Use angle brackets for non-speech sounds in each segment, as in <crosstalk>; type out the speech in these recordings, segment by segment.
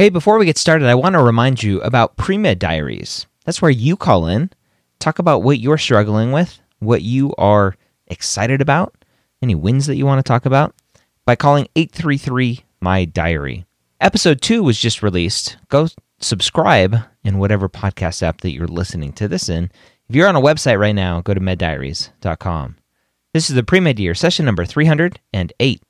Hey, before we get started, I want to remind you about Pre Med Diaries. That's where you call in, talk about what you're struggling with, what you are excited about, any wins that you want to talk about, by calling 833 My Diary. Episode 2 was just released. Go subscribe in whatever podcast app that you're listening to this in. If you're on a website right now, go to meddiaries.com. This is the pre med year, session number 308.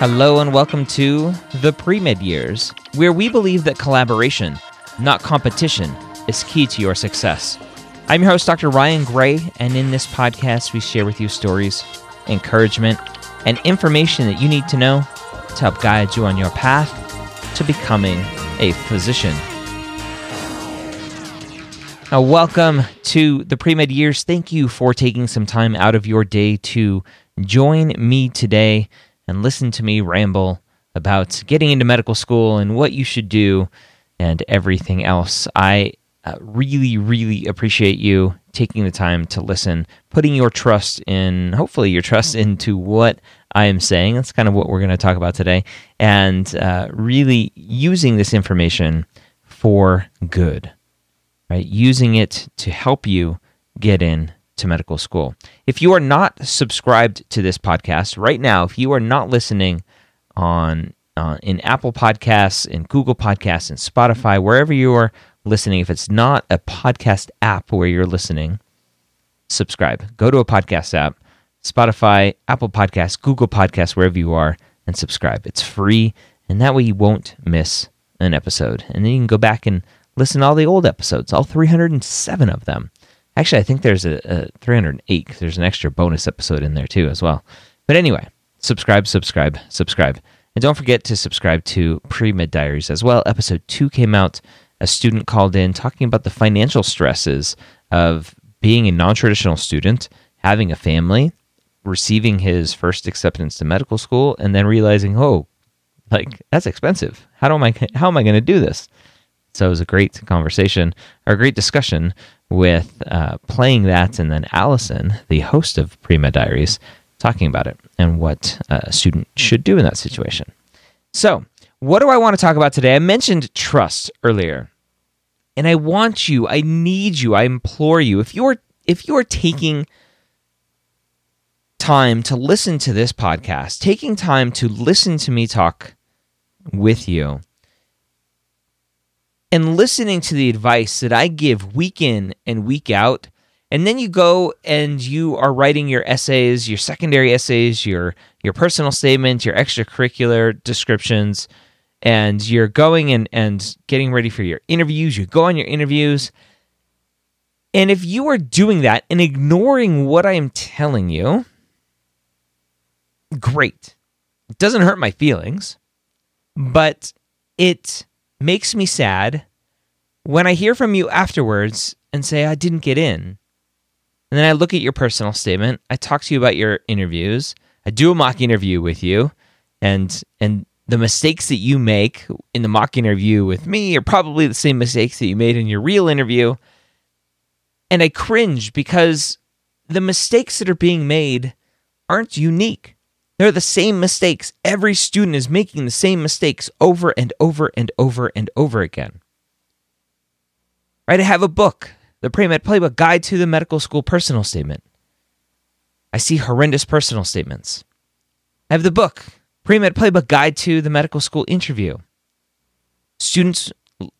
Hello, and welcome to the pre med years, where we believe that collaboration, not competition, is key to your success. I'm your host, Dr. Ryan Gray, and in this podcast, we share with you stories, encouragement, and information that you need to know to help guide you on your path to becoming a physician. Now, welcome to the pre med years. Thank you for taking some time out of your day to join me today and listen to me ramble about getting into medical school and what you should do and everything else. I uh, really, really appreciate you taking the time to listen, putting your trust in, hopefully, your trust into what I am saying. That's kind of what we're going to talk about today, and uh, really using this information for good, right? Using it to help you get in to medical school. If you are not subscribed to this podcast right now, if you are not listening on uh, in Apple Podcasts, in Google Podcasts, in Spotify, wherever you are listening, if it's not a podcast app where you're listening, subscribe. Go to a podcast app, Spotify, Apple Podcasts, Google Podcasts, wherever you are, and subscribe. It's free, and that way you won't miss an episode. And then you can go back and listen to all the old episodes, all 307 of them. Actually, I think there's a, a 308 there's an extra bonus episode in there too as well. But anyway, subscribe, subscribe, subscribe. And don't forget to subscribe to Pre Med Diaries as well. Episode two came out. A student called in talking about the financial stresses of being a non traditional student, having a family, receiving his first acceptance to medical school, and then realizing, oh, like that's expensive. How am I how am I going to do this? So it was a great conversation or a great discussion with uh, playing that, and then Allison, the host of Pre Med Diaries, talking about it and what a student should do in that situation. So, what do I want to talk about today? I mentioned trust earlier, and I want you, I need you, I implore you, if you're if you are taking time to listen to this podcast, taking time to listen to me talk with you, and listening to the advice that I give week in and week out, and then you go and you are writing your essays, your secondary essays, your your personal statements, your extracurricular descriptions, and you're going and, and getting ready for your interviews. You go on your interviews. And if you are doing that and ignoring what I am telling you, great. It doesn't hurt my feelings, but it makes me sad when I hear from you afterwards and say, I didn't get in. And then I look at your personal statement, I talk to you about your interviews, I do a mock interview with you, and and the mistakes that you make in the mock interview with me are probably the same mistakes that you made in your real interview. And I cringe because the mistakes that are being made aren't unique. They're the same mistakes. Every student is making the same mistakes over and over and over and over again. Right? I have a book, the Pre-Med Playbook Guide to the Medical School Personal Statement. I see horrendous personal statements. I have the book, Pre-Med Playbook Guide to the Medical School Interview. Students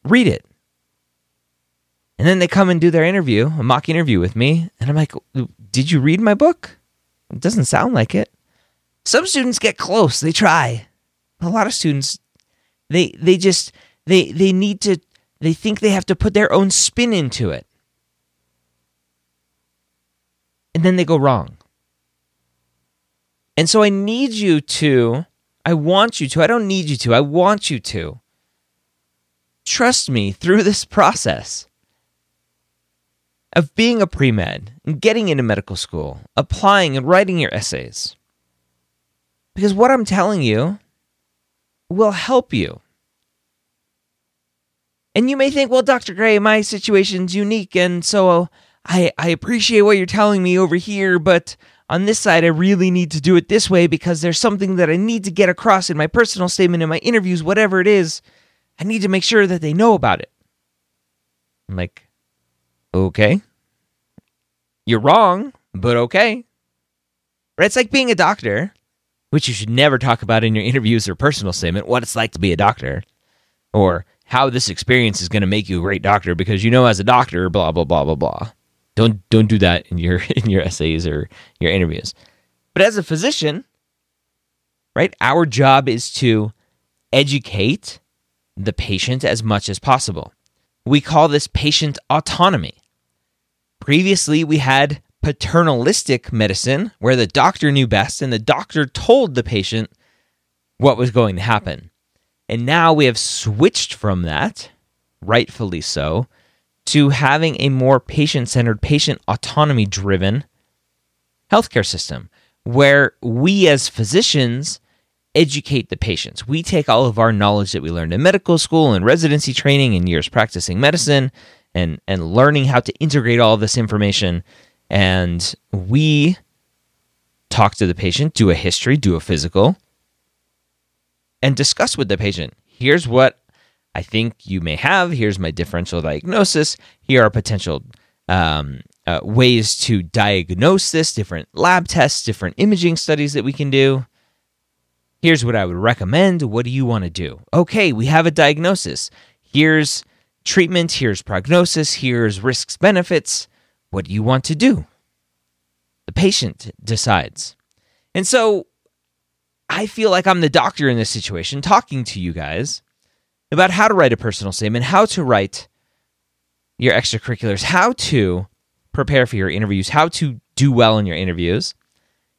read it. And then they come and do their interview, a mock interview with me, and I'm like, "Did you read my book?" It doesn't sound like it. Some students get close, they try. A lot of students they they just they they need to they think they have to put their own spin into it. And then they go wrong. And so I need you to I want you to. I don't need you to. I want you to. Trust me through this process of being a pre med and getting into medical school, applying and writing your essays. Because what I'm telling you will help you. And you may think, well, Dr. Gray, my situation's unique, and so I, I appreciate what you're telling me over here, but on this side, I really need to do it this way because there's something that I need to get across in my personal statement, in my interviews, whatever it is. I need to make sure that they know about it. I'm like, okay. You're wrong, but okay. Right? It's like being a doctor, which you should never talk about in your interviews or personal statement, what it's like to be a doctor, or how this experience is going to make you a great doctor because you know as a doctor, blah blah blah blah blah. Don't don't do that in your <laughs> in your essays or your interviews. But as a physician, right? Our job is to educate the patient as much as possible. We call this patient autonomy. Previously, we had paternalistic medicine where the doctor knew best and the doctor told the patient what was going to happen. And now we have switched from that, rightfully so, to having a more patient centered, patient autonomy driven healthcare system where we as physicians educate the patients. We take all of our knowledge that we learned in medical school and residency training and years practicing medicine and, and learning how to integrate all this information. And we talk to the patient, do a history, do a physical, and discuss with the patient here's what I think you may have. Here's my differential diagnosis. Here are potential um, uh, ways to diagnose this, different lab tests, different imaging studies that we can do. Here's what I would recommend. What do you want to do? Okay, we have a diagnosis. Here's treatment. Here's prognosis. Here's risks, benefits. What do you want to do? The patient decides. And so I feel like I'm the doctor in this situation talking to you guys about how to write a personal statement, how to write your extracurriculars, how to prepare for your interviews, how to do well in your interviews.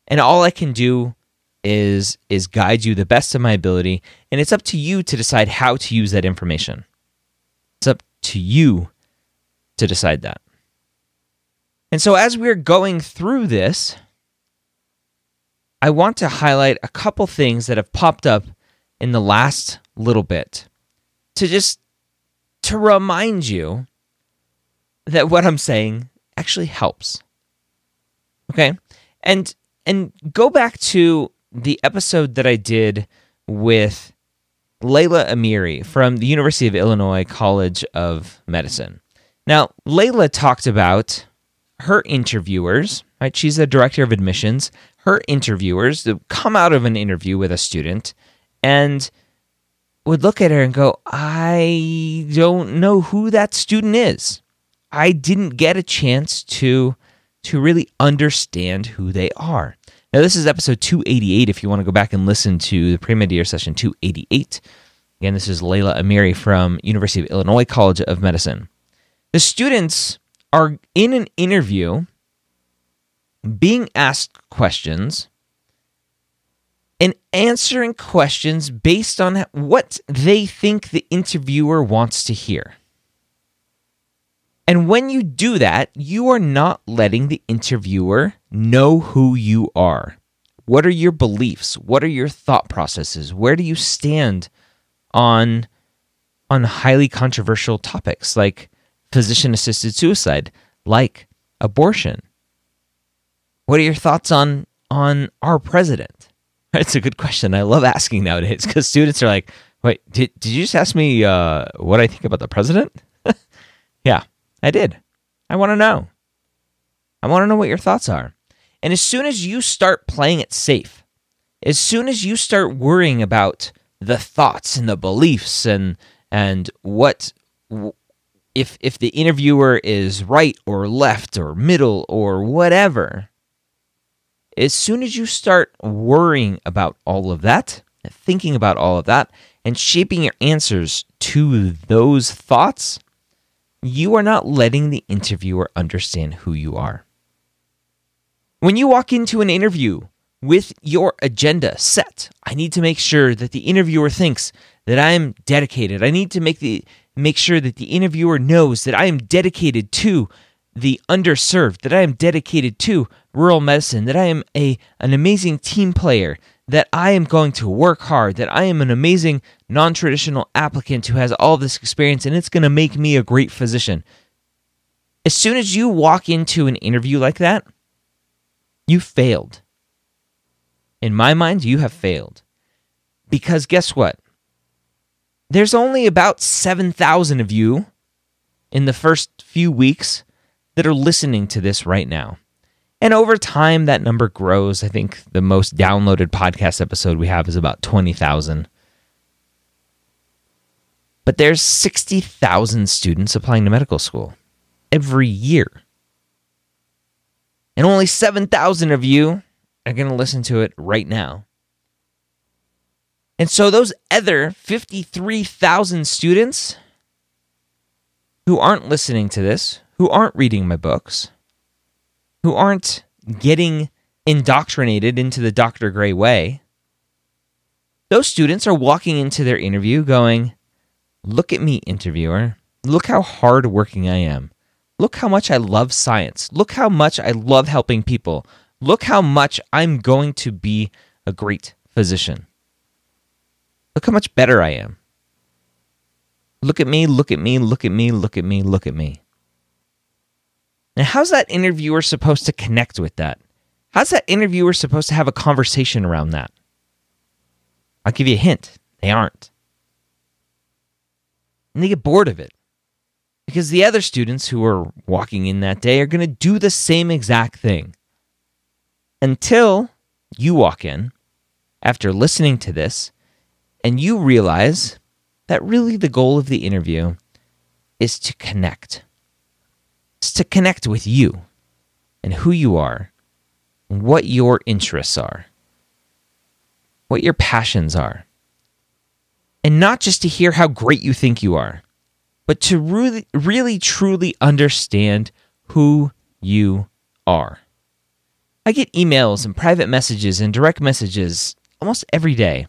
And all I can do is is guide you the best of my ability, and it's up to you to decide how to use that information. It's up to you to decide that. And so as we're going through this, I want to highlight a couple things that have popped up in the last little bit to just to remind you that what I'm saying actually helps. Okay? And and go back to the episode that I did with Layla Amiri from the University of Illinois College of Medicine. Now, Layla talked about her interviewers, right? She's the director of admissions. Her interviewers come out of an interview with a student and would look at her and go, I don't know who that student is. I didn't get a chance to to really understand who they are. Now this is episode 288 if you want to go back and listen to the pre-med year session 288. Again, this is Layla Amiri from University of Illinois College of Medicine. The students are in an interview being asked questions and answering questions based on what they think the interviewer wants to hear. And when you do that, you are not letting the interviewer know who you are. What are your beliefs? What are your thought processes? Where do you stand on on highly controversial topics like physician assisted suicide, like abortion? What are your thoughts on on our president? <laughs> It's a good question. I love asking nowadays because students are like, "Wait, did did you just ask me uh, what I think about the president?" <laughs> yeah, I did. I want to know. I want to know what your thoughts are. And as soon as you start playing it safe, as soon as you start worrying about the thoughts and the beliefs and and what if if the interviewer is right or left or middle or whatever, as soon as you start worrying about all of that, thinking about all of that, and shaping your answers to those thoughts, you are not letting the interviewer understand who you are. When you walk into an interview with your agenda set, I need to make sure that the interviewer thinks that I am dedicated. I need to make the make sure that the interviewer knows that I am dedicated to the underserved, that I am dedicated to rural medicine, that I am a an amazing team player, that I am going to work hard, that I am an amazing non-traditional applicant who has all this experience and it's going to make me a great physician. As soon as you walk into an interview like that, You failed. In my mind, you have failed. Because guess what? There's only about 7,000 of you in the first few weeks that are listening to this right now. And over time, that number grows. I think the most downloaded podcast episode we have is about 20,000. But there's 60,000 students applying to medical school every year. And only 7,000 of you are going to listen to it right now. And so those other 53,000 students who aren't listening to this, who aren't reading my books, who aren't getting indoctrinated into the Dr. Gray way, those students are walking into their interview going, Look at me, interviewer. Look how hardworking I am. Look how much I love science. Look how much I love helping people. Look how much I'm going to be a great physician. Look how much better I am. Look at me, look at me, look at me, look at me, look at me. Now, how's that interviewer supposed to connect with that? How's that interviewer supposed to have a conversation around that? I'll give you a hint. They aren't. And they get bored of it. Because the other students who are walking in that day are going to do the same exact thing. Until you walk in after listening to this and you realize that really the goal of the interview is to connect. It's to connect with you and who you are, and what your interests are, what your passions are. And not just to hear how great you think you are, but to really, really truly understand who you are. I get emails and private messages and direct messages almost every day.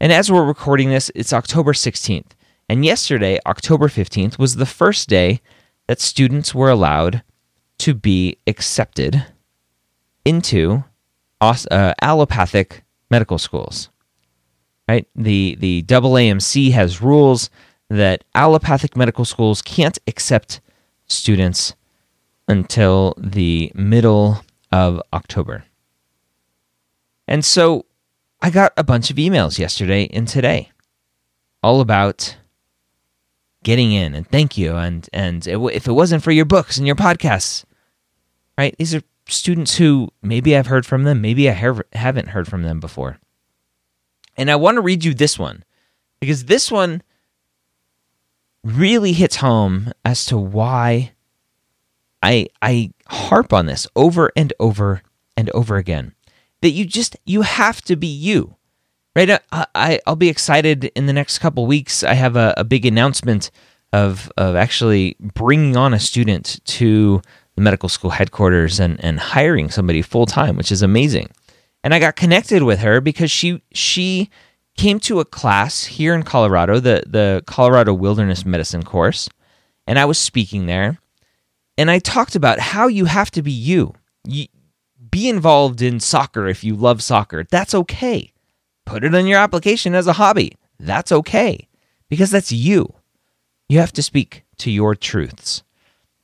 And as we're recording this, it's October 16th. And yesterday, October 15th, was the first day that students were allowed to be accepted into uh, allopathic medical schools. Right? The the AAMC has rules that allopathic medical schools can't accept students until the middle of October. And so I got a bunch of emails yesterday and today all about getting in and thank you and and if it wasn't for your books and your podcasts right? These are students who maybe I've heard from them maybe I have, haven't heard from them before. And I want to read you this one because this one really hits home as to why I I harp on this over and over and over again that you just you have to be you right? I, I i'll be excited in the next couple weeks. I have a, a big announcement of of actually bringing on a student to the medical school headquarters and and hiring somebody full time which is amazing. And i got connected with her because she she came to a class here in colorado the the colorado wilderness medicine course and i was speaking there and i talked about how you have to be you, you be involved in soccer if you love soccer that's okay Put it on your application as a hobby. That's okay because that's you. You have to speak to your truths.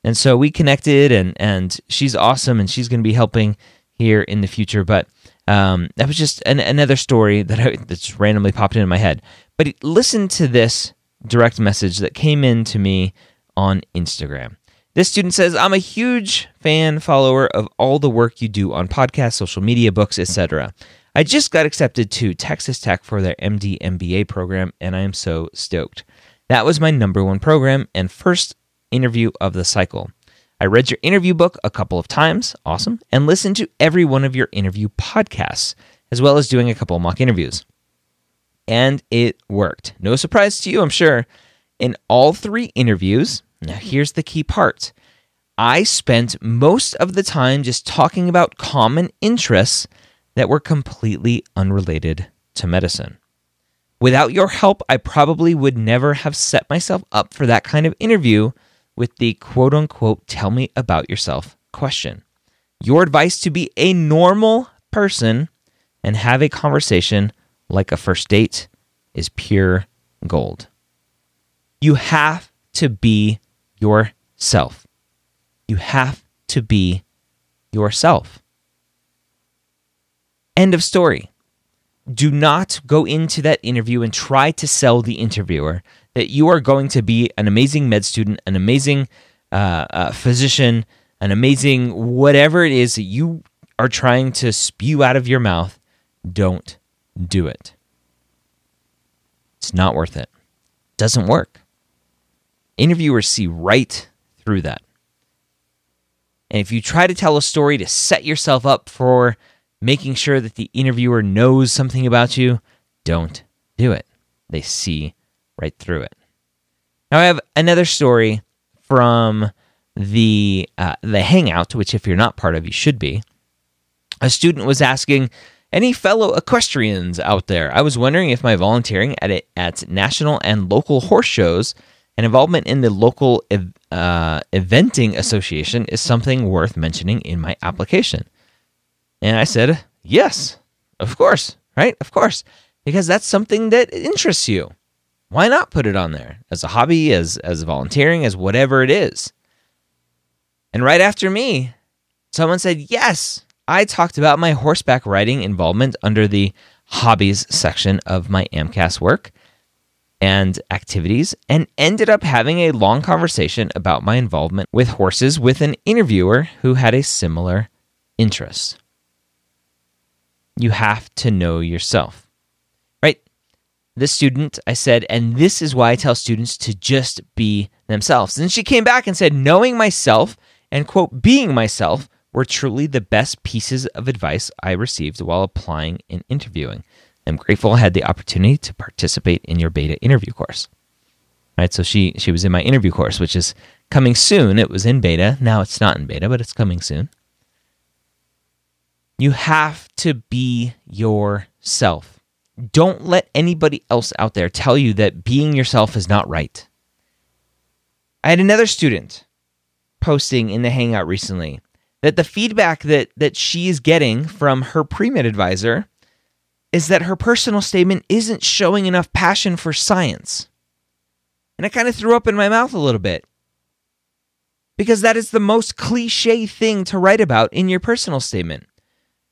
And so we connected, and and she's awesome, and she's going to be helping here in the future. But um, that was just an, another story that I, that randomly popped into my head. But listen to this direct message that came in to me on Instagram. This student says, "I'm a huge fan follower of all the work you do on podcasts, social media, books, etc. I just got accepted to Texas Tech for their MD MBA program, and I am so stoked. That was my number one program and first interview of the cycle. I read your interview book a couple of times, awesome, and listened to every one of your interview podcasts, as well as doing a couple mock interviews. And it worked. No surprise to you, I'm sure. In all three interviews, now mm-hmm. here's the key part I spent most of the time just talking about common interests that were completely unrelated to medicine. Without your help, I probably would never have set myself up for that kind of interview with the quote unquote tell me about yourself question. Your advice to be a normal person and have a conversation like a first date is pure gold. You have to be yourself. You have to be yourself. End of story. Do not go into that interview and try to sell the interviewer that you are going to be an amazing med student, an amazing uh, uh, physician, an amazing whatever it is that you are trying to spew out of your mouth. Don't do it. It's not worth it. Doesn't work. Interviewers see right through that. And if you try to tell a story to set yourself up for making sure that the interviewer knows something about you, don't do it. They see right through it. Now I have another story from the uh, the hangout, which if you're not part of, you should be. A student was asking any fellow equestrians out there. I was wondering if my volunteering at it, at national and local horse shows and involvement in the local uh, eventing association is something worth mentioning in my application. And I said, yes, of course, right? Of course, because that's something that interests you. Why not put it on there as a hobby, as as volunteering, as whatever it is? And right after me, someone said, "Yes, I talked about my horseback riding involvement under the hobbies section of my AMCAS work and activities and ended up having a long conversation about my involvement with horses with an interviewer who had a similar interest." You have to know yourself. Right? The student, I said, and this is why I tell students to just be themselves. And she came back and said, knowing myself and, quote, being myself were truly the best pieces of advice I received while applying and interviewing. I'm grateful I had the opportunity to participate in your beta interview course. Right, so she she was in my interview course, which is coming soon. It was in beta. Now it's not in beta, but it's coming soon. You have to be yourself. Don't let anybody else out there tell you that being yourself is not right. I had another student posting in the Hangout recently that the feedback that, that she is getting from her pre med advisor is that her personal statement isn't showing enough passion for science. And I kind of threw up in my mouth a little bit because that is the most cliche thing to write about in your personal statement.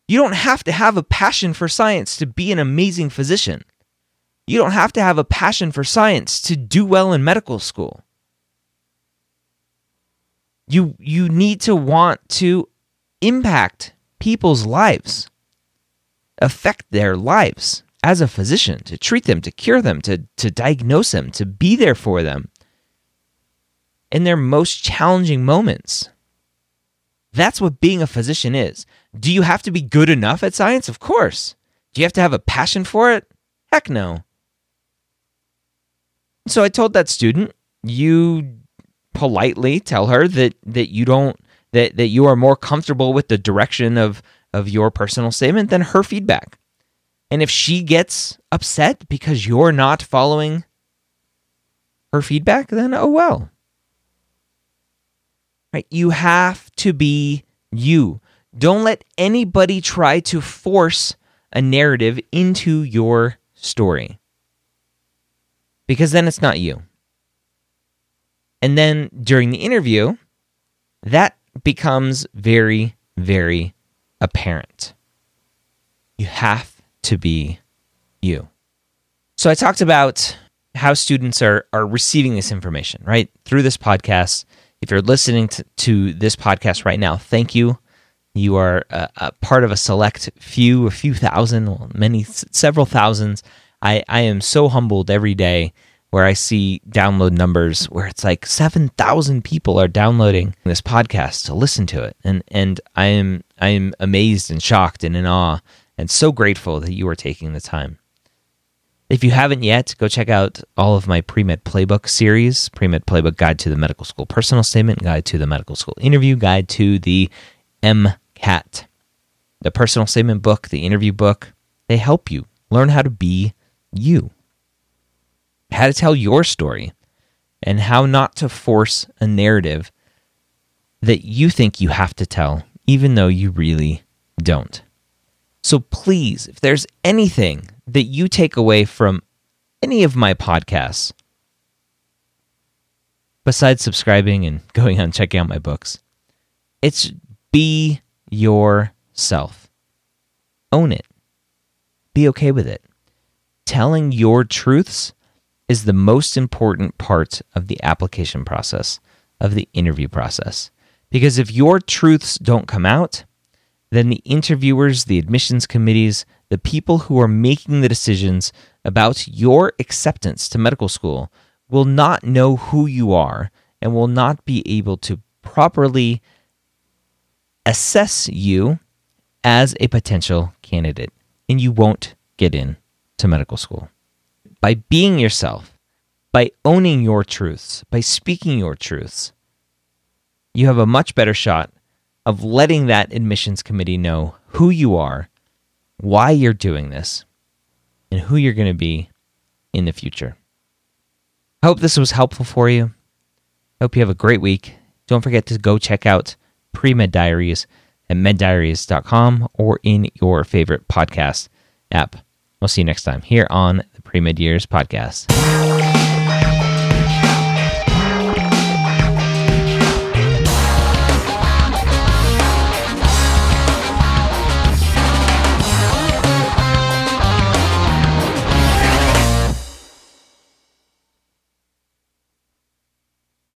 You don't have to have a passion for science to be an amazing physician. You don't have to have a passion for science to do well in medical school. You you need to want to impact people's lives. Affect their lives as a physician, to treat them, to cure them, to, to diagnose them, to be there for them in their most challenging moments. That's what being a physician is. Do you have to be good enough at science? Of course. Do you have to have a passion for it? Heck no. So I told that student, you politely tell her that that you don't that that you are more comfortable with the direction of of your personal statement than her feedback. And if she gets upset because you're not following her feedback, then oh well. Right? You have to be you. Don't let anybody try to force a narrative into your story. Because then it's not you. And then during the interview, that becomes very, very apparent. You have to be you. So I talked about how students are, are receiving this information, right? Through this podcast if you're listening to, to this podcast right now, thank you. You are a, a, part of a select few, a few thousand, well, many, several thousands. I, I am so humbled every day where I see download numbers where it's like 7,000 people are downloading this podcast to listen to it. And, and I am, I am amazed and shocked and in awe and so grateful that you are taking the time. If you haven't yet, go check out all of my pre med playbook series pre med playbook guide to the medical school personal statement, guide to the medical school interview, guide to the MCAT. The personal statement book, the interview book, they help you learn how to be you, how to tell your story, and how not to force a narrative that you think you have to tell, even though you really don't. So please, if there's anything that you take away from any of my podcasts, besides subscribing and <laughs> going on checking out my books, it's be yourself. Own it. be okay with it. Telling your truths is the most important part of the application process, of the interview process. Because if your truths don't come out, then the interviewers, the admissions committees, the people who are making the decisions about your acceptance to medical school will not know who you are and will not be able to properly assess you as a potential candidate. And you won't get in to medical school. By being yourself, by owning your truths, by speaking your truths, you have a much better shot of letting that admissions committee know who you are, why you're doing this, and who you're going to be in the future. I hope this was helpful for you. I hope you have a great week. Don't forget to go check out Pre Med Diaries at meddiaries.com or in your favorite podcast app. We'll see you next time here on the Pre Med Years podcast.